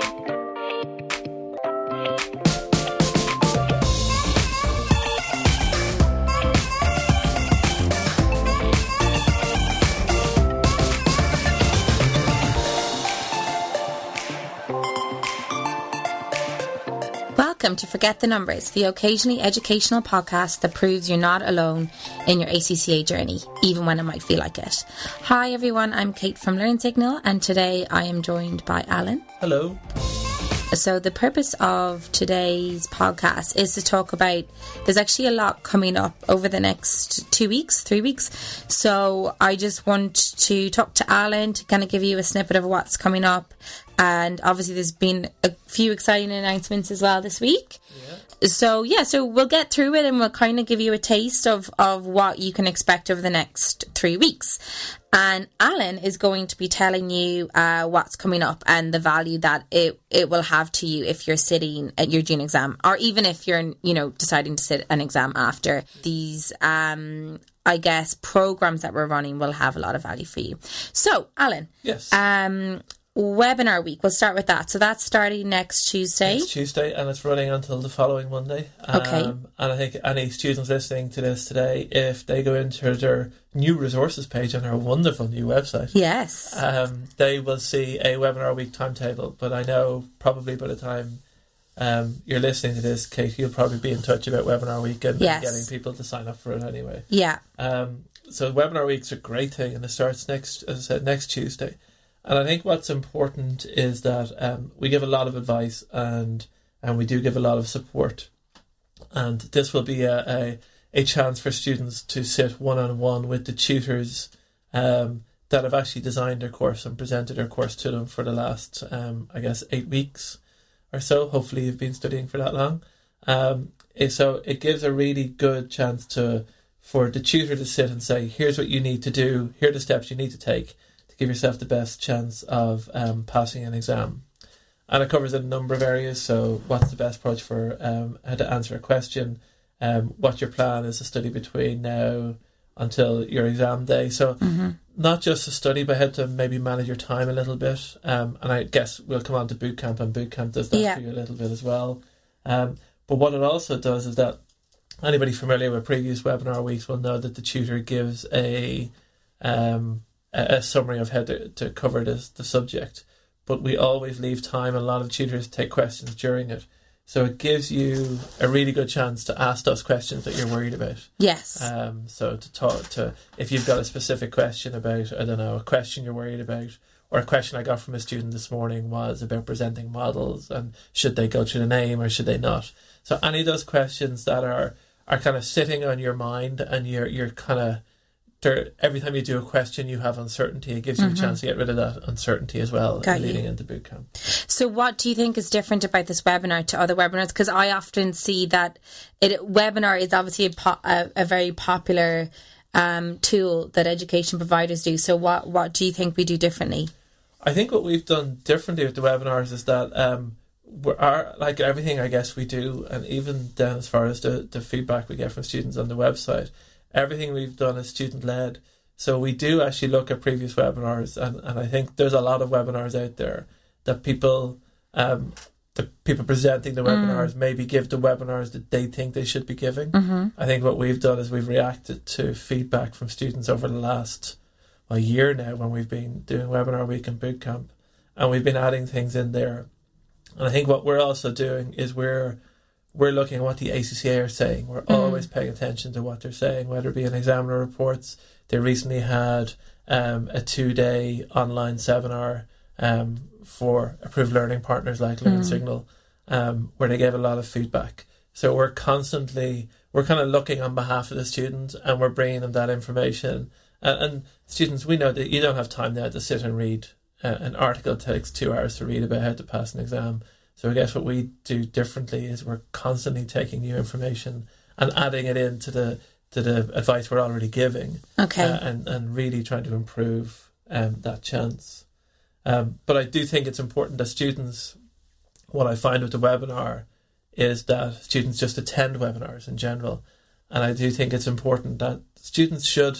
Bye. To Forget the Numbers, the occasionally educational podcast that proves you're not alone in your ACCA journey, even when it might feel like it. Hi everyone, I'm Kate from Learn Signal, and today I am joined by Alan. Hello. So, the purpose of today's podcast is to talk about there's actually a lot coming up over the next two weeks, three weeks. So, I just want to talk to Alan to kind of give you a snippet of what's coming up. And obviously, there's been a few exciting announcements as well this week. Yeah. So, yeah, so we'll get through it and we'll kind of give you a taste of, of what you can expect over the next three weeks. And Alan is going to be telling you uh, what's coming up and the value that it, it will have to you if you're sitting at your June exam, or even if you're, you know, deciding to sit an exam after these. Um, I guess programs that we're running will have a lot of value for you. So, Alan, Yes. um, webinar week. We'll start with that. So that's starting next Tuesday. It's Tuesday and it's running until the following Monday. Okay. Um, and I think any students listening to this today, if they go into their new resources page on our wonderful new website, Yes. um, they will see a webinar week timetable. But I know probably by the time um, you're listening to this, Kate, you'll probably be in touch about webinar week and, and Yes. getting people to sign up for it anyway. yeah. Um, so webinar week's a great thing, and it starts next, as I said, next Tuesday. And I think what's important is that um, we give a lot of advice and and we do give a lot of support. And this will be a, a, a chance for students to sit one on one with the tutors um, that have actually designed their course and presented their course to them for the last, um, I guess, eight weeks or so. Hopefully, you've been studying for that long. Um, so it gives a really good chance to for the tutor to sit and say, "Here's what you need to do. Here are the steps you need to take give yourself the best chance of um, passing an exam." And it covers a number of areas. So, what's the best approach for um, how to answer a question? Um, what your plan is to study between now until your exam day. So, not just to study, but how to maybe manage your time a little bit. Um, and I guess we'll come on to boot camp, and boot camp does that Yeah. for you a little bit as well. Um, but what it also does is that anybody familiar with previous webinar weeks will know that the tutor gives a um, a, a summary of how to, to cover this the subject. But we always leave time. A lot of tutors take questions during it, so it gives you a really good chance to ask those questions that you're worried about. Yes. Um, so to talk to if you've got a specific question about I don't know a question you're worried about, or a question I got from a student this morning was about presenting models and should they go to the name or should they not. So any of those questions that are are kind of sitting on your mind and you're you're kind of there every time you do a question you have uncertainty. It gives you a chance to get rid of that uncertainty as well Mm-hmm. Got you. leading into bootcamp. So, what do you think is different about this webinar to other webinars? Because I often see that it webinar is obviously a, po- a, a very popular um, tool that education providers do. So, what what do you think we do differently? I think what we've done differently with the webinars is that um, we're our, like everything I guess we do, and even then as far as the, the feedback we get from students on the website, everything we've done is student led. So we do actually look at previous webinars, and, and I think there's a lot of webinars out there that people, um, the people presenting the webinars maybe give the webinars that they think they should be giving. I think what we've done is we've reacted to feedback from students over the last a year now when we've been doing webinar week and boot camp and we've been adding things in there and i think what we're also doing is we're we're looking at what the ACCA are saying. We're always paying attention to what they're saying, whether it be in examiner reports. They recently had um, a two-day online seminar um, for approved learning partners like Learn Signal, um, where they gave a lot of feedback. So we're constantly we're kind of looking on behalf of the students, and we're bringing them that information. And, and students, we know that you don't have time now to sit and read uh, an article. It takes two hours to read about how to pass an exam. So I guess what we do differently is we're constantly taking new information and adding it into the to the advice we're already giving, Okay. uh, and and really trying to improve um, that chance. Um, but I do think it's important that students. What I find with the webinar is that students just attend webinars in general, and I do think it's important that students should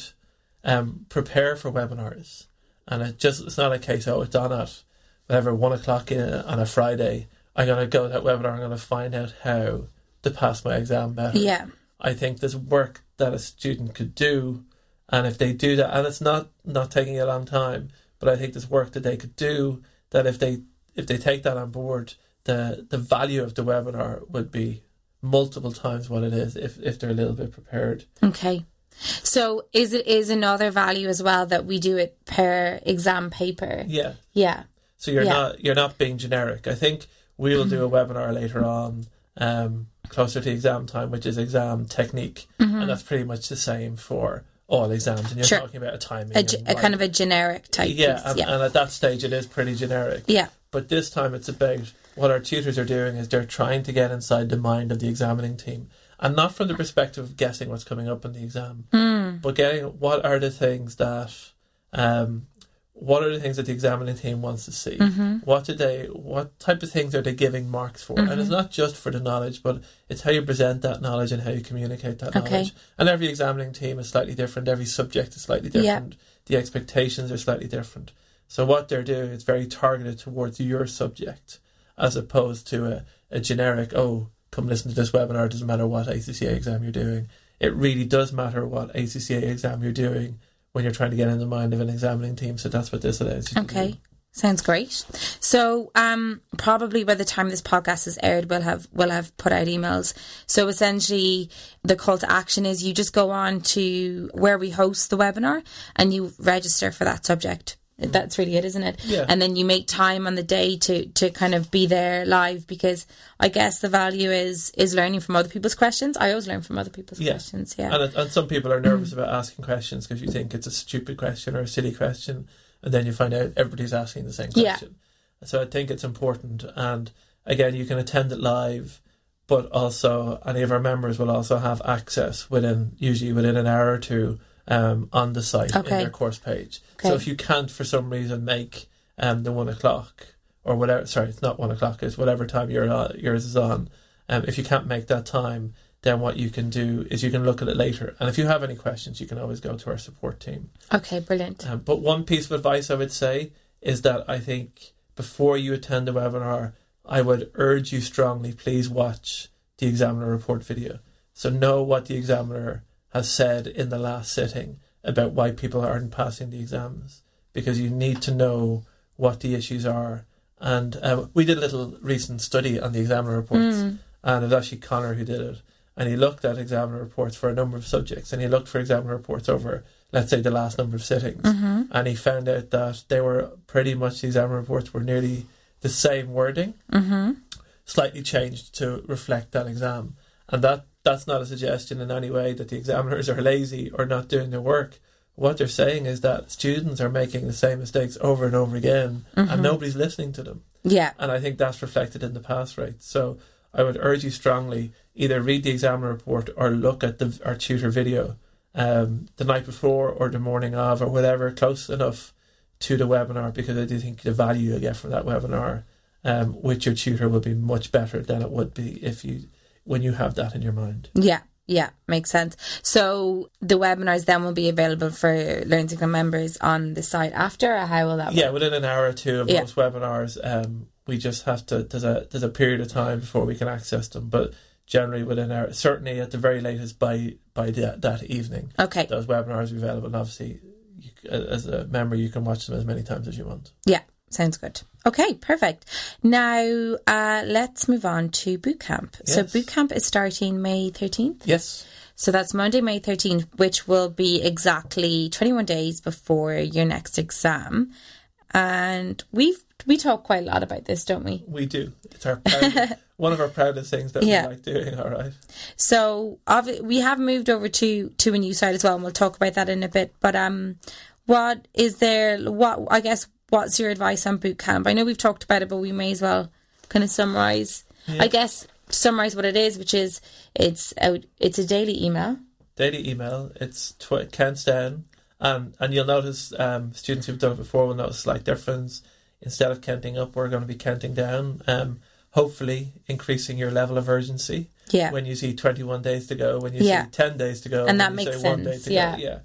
um, prepare for webinars, and it just it's not a case oh it's on at whatever one o'clock in, on a Friday, I'm going to go to that webinar. I'm going to find out how to pass my exam better. Yeah. I think there's work that a student could do, and if they do that, and it's not not taking a long time, but I think there's work that they could do that if they if they take that on board, the the value of the webinar would be multiple times what it is if if they're a little bit prepared. Okay. So is it is another value as well that we do it per exam paper? Yeah. Yeah. So you're Yeah. not you're not being generic. I think we'll do a webinar later on, um, closer to exam time, which is exam technique, and that's pretty much the same for all exams. And you're Sure. talking about a timing, A, ge- and a kind of a generic type yeah, and, yeah. and at that stage it is pretty generic. yeah. But this time it's about what our tutors are doing is they're trying to get inside the mind of the examining team. And not from the perspective of guessing what's coming up in the exam, Hmm. but getting what are the things that um, what are the things that the examining team wants to see? Mm-hmm. What do they what type of things are they giving marks for? And it's not just for the knowledge, but it's how you present that knowledge and how you communicate that Okay. knowledge. And every examining team is slightly different, every subject is slightly different, the expectations are slightly different. So what they're doing is very targeted towards your subject as opposed to a, a generic, oh, come listen to this webinar, it doesn't matter what ACCA exam you're doing. It really does matter what ACCA exam you're doing when you're trying to get in the mind of an examining team. So that's what this allows you to do. Okay. Sounds great. So, um, probably by the time this podcast is aired, we'll have we'll have put out emails. So essentially, the call to action is you just go on to where we host the webinar and you register for that subject. Mm. That's really it, isn't it? Yeah. And then you make time on the day to to kind of be there live because I guess the value is is learning from other people's questions. I always learn from other people's Yeah. questions. Yeah. And, and some people are nervous about asking questions because you think it's a stupid question or a silly question, and then you find out everybody's asking the same question Yeah. question. So I think it's important. And again, you can attend it live, but also any of our members will also have access within usually within an hour or two um, on the site Okay. in their course page. Okay. So if you can't for some reason make um, the one o'clock or whatever, sorry, it's not one o'clock, it's whatever time your uh, yours is on. Um, if you can't make that time, then what you can do is you can look at it later. And if you have any questions, you can always go to our support team. okay. Brilliant. Um, but one piece of advice I would say is that I think before you attend the webinar, I would urge you strongly, please watch the examiner report video. So know what the examiner has said in the last sitting about why people aren't passing the exams, because you need to know what the issues are. And um, we did a little recent study on the examiner reports, mm. and it was actually Connor who did it. And he looked at examiner reports for a number of subjects, and he looked for examiner reports over, let's say, the last number of sittings, mm-hmm. and he found out that they were pretty much the examiner reports were nearly the same wording, mm-hmm. slightly changed to reflect that exam, and that that's not a suggestion in any way that the examiners are lazy or not doing their work. What they're saying is that students are making the same mistakes over and over again, and nobody's listening to them Yeah. and I think that's reflected in the pass rate. So I would urge you strongly either read the examiner report or look at the our tutor video um, the night before or the morning of or whatever close enough to the webinar because I do think the value you get from that webinar um, with your tutor will be much better than it would be if you when you have that in your mind. Yeah, yeah, makes sense. So the webinars then will be available for Learn to Become members on the site after, or how will that Yeah, within an hour or two of Yeah. most webinars, um, we just have to. There's a there's a period of time before we can access them, but generally within an hour, certainly at the very latest by by that that evening, Okay, those webinars are available. And obviously, you, as a member, you can watch them as many times as you want. yeah, sounds good. Okay, perfect. Now uh, let's move on to boot camp. So Yes. boot camp is starting May 13th. Yes. So that's Monday, May 13th, which will be exactly 21 days before your next exam. And we've we talk quite a lot about this, don't we? We do. It's our proud, one of our proudest things that Yeah. we like doing. All right. So we have moved over to to a new site as well, and we'll talk about that in a bit. But um, what is there? What I guess what's your advice on boot camp? I know we've talked about it, but we may as well kind of summarize. I guess summarize what it is, which is it's out. It's a daily email. daily email. It's tw- counts down, um, and you'll notice um, students who've done it before will notice a slight difference. Instead of counting up, we're going to be counting down. Um, hopefully, increasing your level of urgency. Yeah. When you see twenty-one days to go, when you Yeah. see ten days to go, And that you makes say one day sense, to yeah. go, yeah.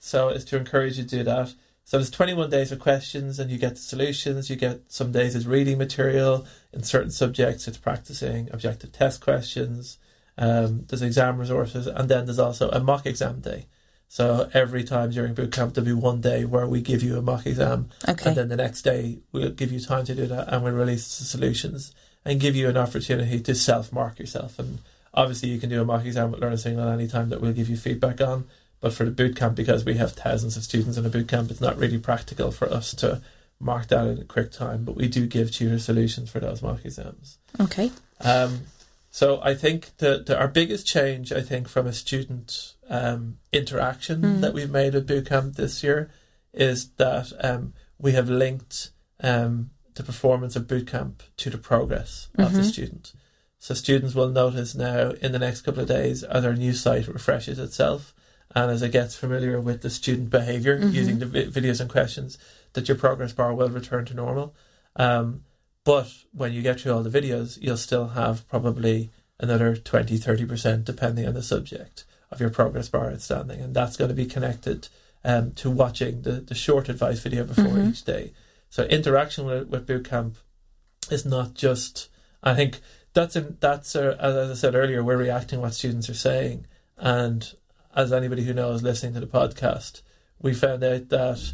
So it's to encourage you to do that. So there's 21 days of questions, and you get the solutions. You get some days is reading material in certain subjects. It's practicing objective test questions. Um, there's exam resources, and then there's also a mock exam day. So every time during boot camp, there'll be one day where we give you a mock exam, Okay. and then the next day we'll give you time to do that, and we'll release the solutions and give you an opportunity to self mark yourself. And obviously, you can do a mock exam with Learn a Signal any time that we'll give you feedback on. But for the boot camp, because we have thousands of students in a boot camp, it's not really practical for us to mark that in a quick time. But we do give tutor solutions for those mock exams. Okay. Um, so I think that the, our biggest change, I think, from a student um, interaction Mm. that we've made at bootcamp this year is that um, we have linked um, the performance of bootcamp to the progress of the Mhm. student. So students will notice now in the next couple of days as our new site refreshes itself and as it gets familiar with the student behavior Mhm. using the vi- videos and questions that your progress bar will return to normal. Um, but when you get through all the videos, you'll still have probably another 20, 30%, depending on the subject, of your progress bar outstanding. And that's going to be connected um, to watching the, the short advice video before Mhm. each day. So interaction with, with bootcamp is not just, I think that's, in, that's uh, as I said earlier, we're reacting what students are saying. And as anybody who knows listening to the podcast, we found out that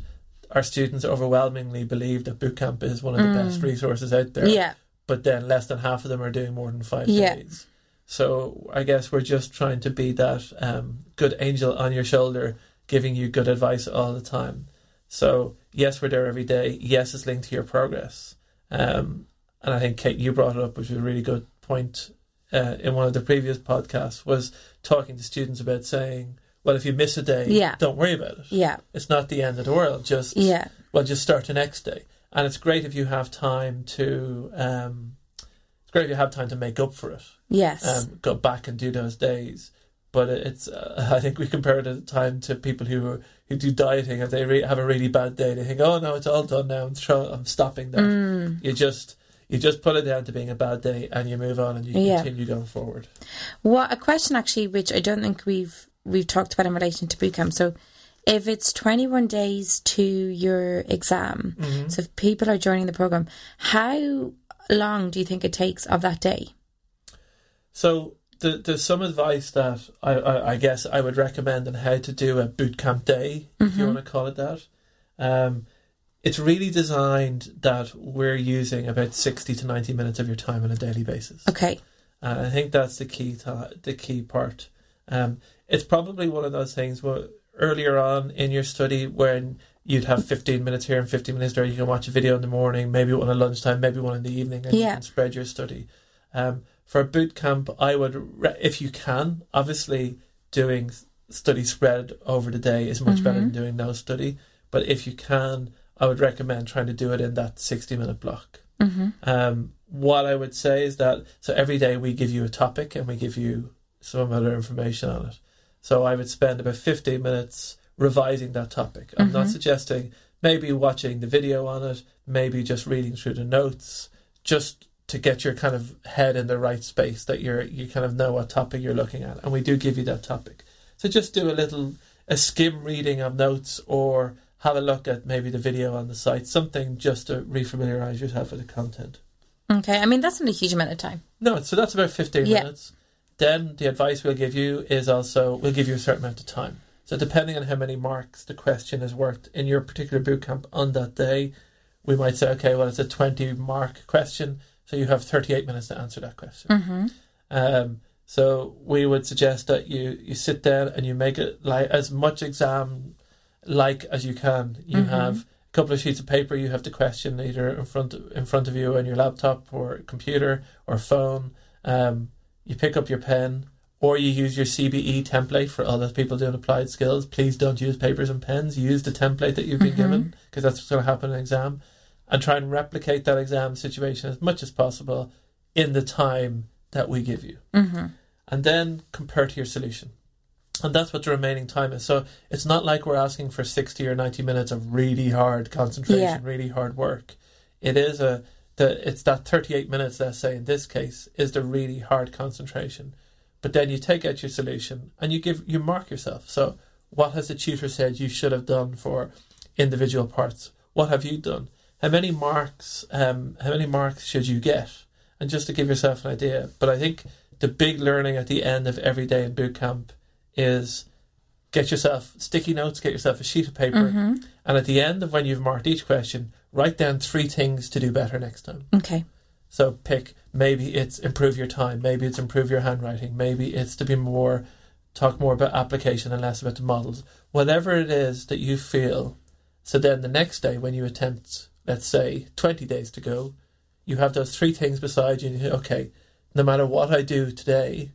our students overwhelmingly believe that bootcamp is one of the Mm. best resources out there Yeah. but then less than half of them are doing more than five Yeah. days. So I guess we're just trying to be that um, good angel on your shoulder, giving you good advice all the time. So yes, we're there every day. Yes, it's linked to your progress. Um, and I think Kate, you brought it up, which was a really good point uh, in one of the previous podcasts, was talking to students about saying, "Well, if you miss a day, Yeah. don't worry about it. Yeah. It's not the end of the world. Just Yeah. well, just start the next day. And it's great if you have time to. Um, it's great if you have time to make up for it. Yes. Um, go back and do those days. But it's. Uh, I think we compare it at the time to people who are, who do dieting. If they re- have a really bad day, they think, "Oh no, it's all done now. I'm I'm stopping that." Mm. You just you just put it down to being a bad day, and you move on and you Yeah. continue going forward. What a question actually, which I don't think we've we've talked about in relation to boot bootcamp. So, if it's twenty one days to your exam, Mm-hmm. so if people are joining the program, how long do you think it takes of that day? So the, there's some advice that I, I, I guess I would recommend on how to do a boot camp day, if you Mhm. want to call it that. Um, it's really designed that we're using about 60 to 90 minutes of your time on a daily basis. Okay. And I think that's the key the key part. Um, it's probably one of those things where earlier on in your study when you'd have 15 minutes here and 15 minutes there, you can watch a video in the morning, maybe one at lunchtime, maybe one in the evening, and you Yeah. can spread your study. Um, for a boot camp, I would, re- if you can, obviously doing study spread over the day is much better Mhm. than doing no study. But if you can, I would recommend trying to do it in that 60 minute block. hmm Um, what I would say is that so every day we give you a topic and we give you some other information on it. So I would spend about 15 minutes revising that topic. I'm not Mhm. suggesting maybe watching the video on it, maybe just reading through the notes, just to get your kind of head in the right space that you're you kind of know what topic you're looking at. And we do give you that topic. So just do a little a skim reading of notes or have a look at maybe the video on the site, something just to refamiliarize yourself with the content. Okay. I mean, that's not a huge amount of time. No, so that's about 15 Yeah. minutes. Then the advice we'll give you is also we'll give you a certain amount of time. So depending on how many marks the question is worked in your particular bootcamp on that day, we might say, okay, well, it's a 20 mark question, so you have 38 minutes to answer that question. hmm Um, so we would suggest that you, you sit down and you make it like as much exam like as you can. You Mhm. have a couple of sheets of paper. You have the question either in front in front of you on your laptop or computer or phone. Um, you pick up your pen or you use your CBE template for all those people doing applied skills. Please don't use papers and pens. Use the template that you've been Mhm. given because that's what's going to happen in an exam, and try and replicate that exam situation as much as possible in the time that we give you hmm and then compare to your solution. And that's what the remaining time is. So it's not like we're asking for 60 or 90 minutes of really hard concentration, Yeah. really hard work. It is a, the, it's that 38 minutes, let's say in this case, is the really hard concentration. But then you take out your solution and you give, you mark yourself. So what has the tutor said you should have done for individual parts. What have you done? How many marks? Um, how many marks should you get? And just to give yourself an idea. But I think the big learning at the end of every day in boot camp is get yourself sticky notes, get yourself a sheet of paper, Mm-hmm. and at the end of when you've marked each question, write down three things to do better next time. Okay. So pick maybe it's improve your time, maybe it's improve your handwriting, maybe it's to be more talk more about application and less about the models. Whatever it is that you feel. So then the next day when you attempt, let's say, twenty days to go, you have those three things beside you and you think, okay, no matter what I do today,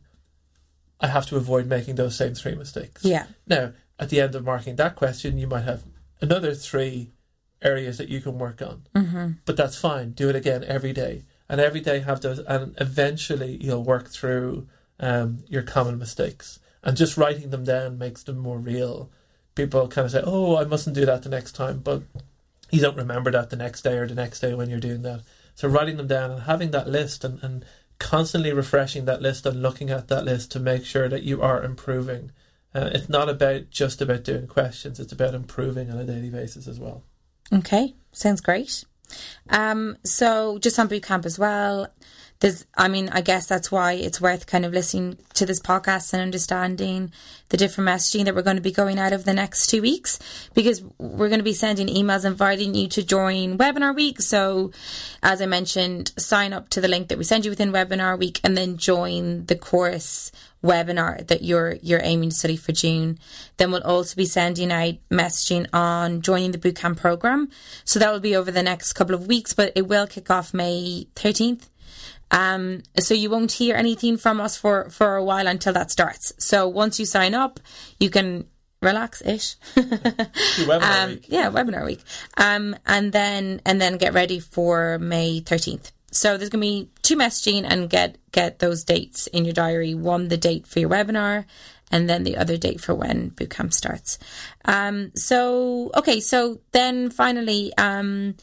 I have to avoid making those same three mistakes. Yeah. Now, at the end of marking that question, you might have another three areas that you can work on. Mm-hmm. But that's fine. Do it again every day. And every day have those, and eventually you'll work through um, your common mistakes. And just writing them down makes them more real. People kind of say, oh, I mustn't do that the next time. But you don't remember that the next day or the next day when you're doing that. So writing them down and having that list and, and constantly refreshing that list and looking at that list to make sure that you are improving. Uh, it's not about just about doing questions, it's about improving on a daily basis as well. Okay, sounds great. Um, so just on boot camp as well. There's, I mean, I guess that's why it's worth kind of listening to this podcast and understanding the different messaging that we're going to be going out of the next two weeks because we're going to be sending emails inviting you to join webinar week. So, as I mentioned, sign up to the link that we send you within webinar week and then join the course webinar that you're you're aiming to study for June. Then we'll also be sending out messaging on joining the bootcamp program. So that will be over the next couple of weeks, but it will kick off May 13th. Um, so you won't hear anything from us for, for a while until that starts. So once you sign up, you can relax ish. webinar um, week. yeah, webinar week. Um, and then and then get ready for May thirteenth. So there's gonna be two messaging and get get those dates in your diary. One the date for your webinar, and then the other date for when bootcamp starts. Um, so okay, so then finally, um,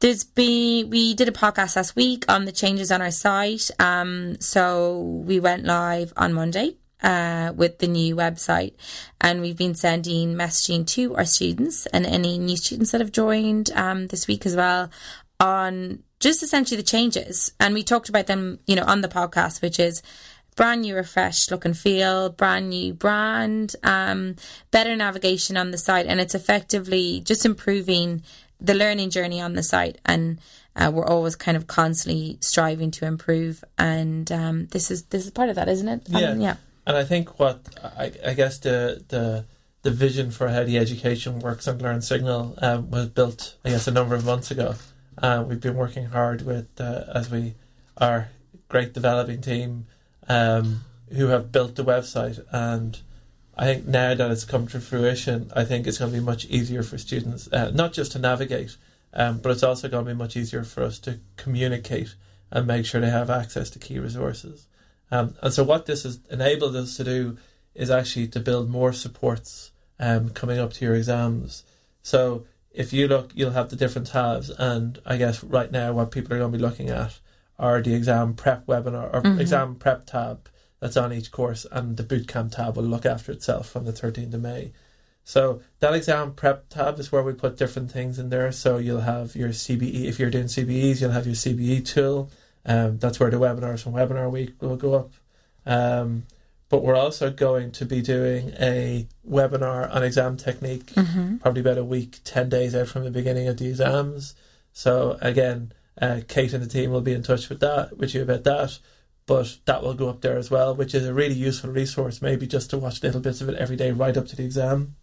there's been we did a podcast last week on the changes on our site. Um, so we went live on Monday uh, with the new website, and we've been sending messaging to our students and any new students that have joined um, this week as well on just essentially the changes. And we talked about them, you know, on the podcast, which is brand new refreshed look and feel brand new brand um, better navigation on the site and it's effectively just improving the learning journey on the site and uh, we're always kind of constantly striving to improve and um, this is this is part of that isn't it Yeah. Um, yeah And I think what I, I guess the the the vision for how the education works on Learn Signal um, was built, I guess, a number of months ago. Uh, we've been working hard with uh, as we our great developing team um, who have built the website, and I think now that it's come to fruition, I think it's going to be much easier for students, uh, not just to navigate, um, but it's also going to be much easier for us to communicate and make sure they have access to key resources. Um, and so what this has enabled us to do is actually to build more supports um, coming up to your exams. So if you look, you'll have the different tabs, and I guess right now what people are going to be looking at are the exam prep webinar or Mhm. exam prep tab that's on each course, and the bootcamp tab will look after itself from the 13th of May. So that exam prep tab is where we put different things in there. So you'll have your CBE. If you're doing CBEs, you'll have your CBE tool. Um, that's where the webinars from Webinar Week will go up. Um, but we're also going to be doing a webinar on exam technique, mm-hmm. probably about a week, 10 days out from the beginning of the exams. So again, uh, Kate and the team will be in touch with that, with you about that. But that will go up there as well, which is a really useful resource, maybe just to watch little bits of it every day right up to the exam.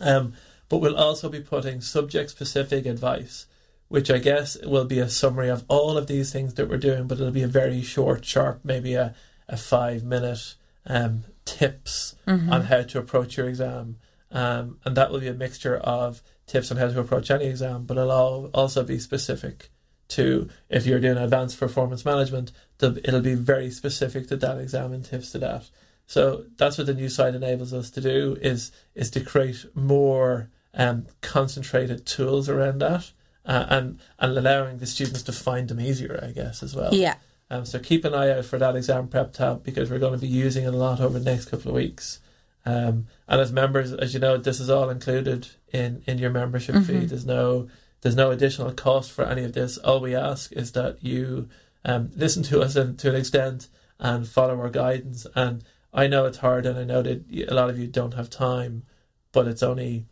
Um, but we'll also be putting subject specific advice, which I guess will be a summary of all of these things that we're doing, but it'll be a very short, sharp, maybe a, a five minute um, tips Mm-hmm. on how to approach your exam. Um, and that will be a mixture of tips on how to approach any exam, but it'll al- also be specific to if you're doing advanced performance management, it'll be very specific to that exam and tips to that. So that's what the new site enables us to do is is to create more um, concentrated tools around that uh, and and allowing the students to find them easier, I guess, as well. yeah Um, so keep an eye out for that exam prep tab because we're going to be using it a lot over the next couple of weeks. Um, and as members, as you know, this is all included in, in your membership Mm-hmm. fee. There's no there's no additional cost for any of this. All we ask is that you um, listen to us and to an extent and follow our guidance. And I know it's hard, and I know that a lot of you don't have time, but it's only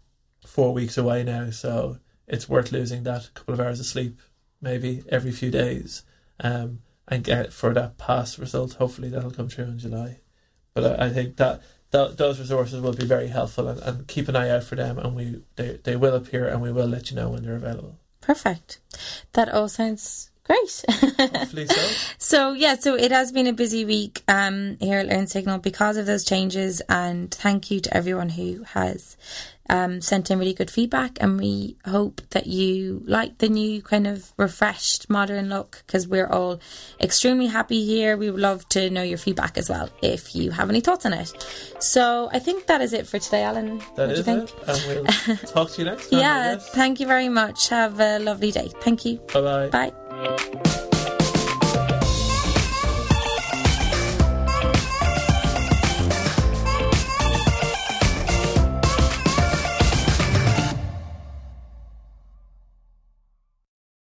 four weeks away now, so it's worth losing that couple of hours of sleep, maybe every few days, um, and get for that pass result. Hopefully, that'll come true in July. But I, I think that. Th- those resources will be very helpful and, and keep an eye out for them and we they, they will appear and we will let you know when they're available. Perfect. That all sounds great. Hopefully so. So yeah, so it has been a busy week um, here at Learn Signal because of those changes, and thank you to everyone who has um, sent in really good feedback, and we hope that you like the new kind of refreshed modern look because we're all extremely happy here. We would love to know your feedback as well if you have any thoughts on it. So I think that is it for today, Alan. That what do you think? it. And we'll talk to you next time. Yeah, thank you very much. Have a lovely day. Thank you. Bye. Bye bye. Bye.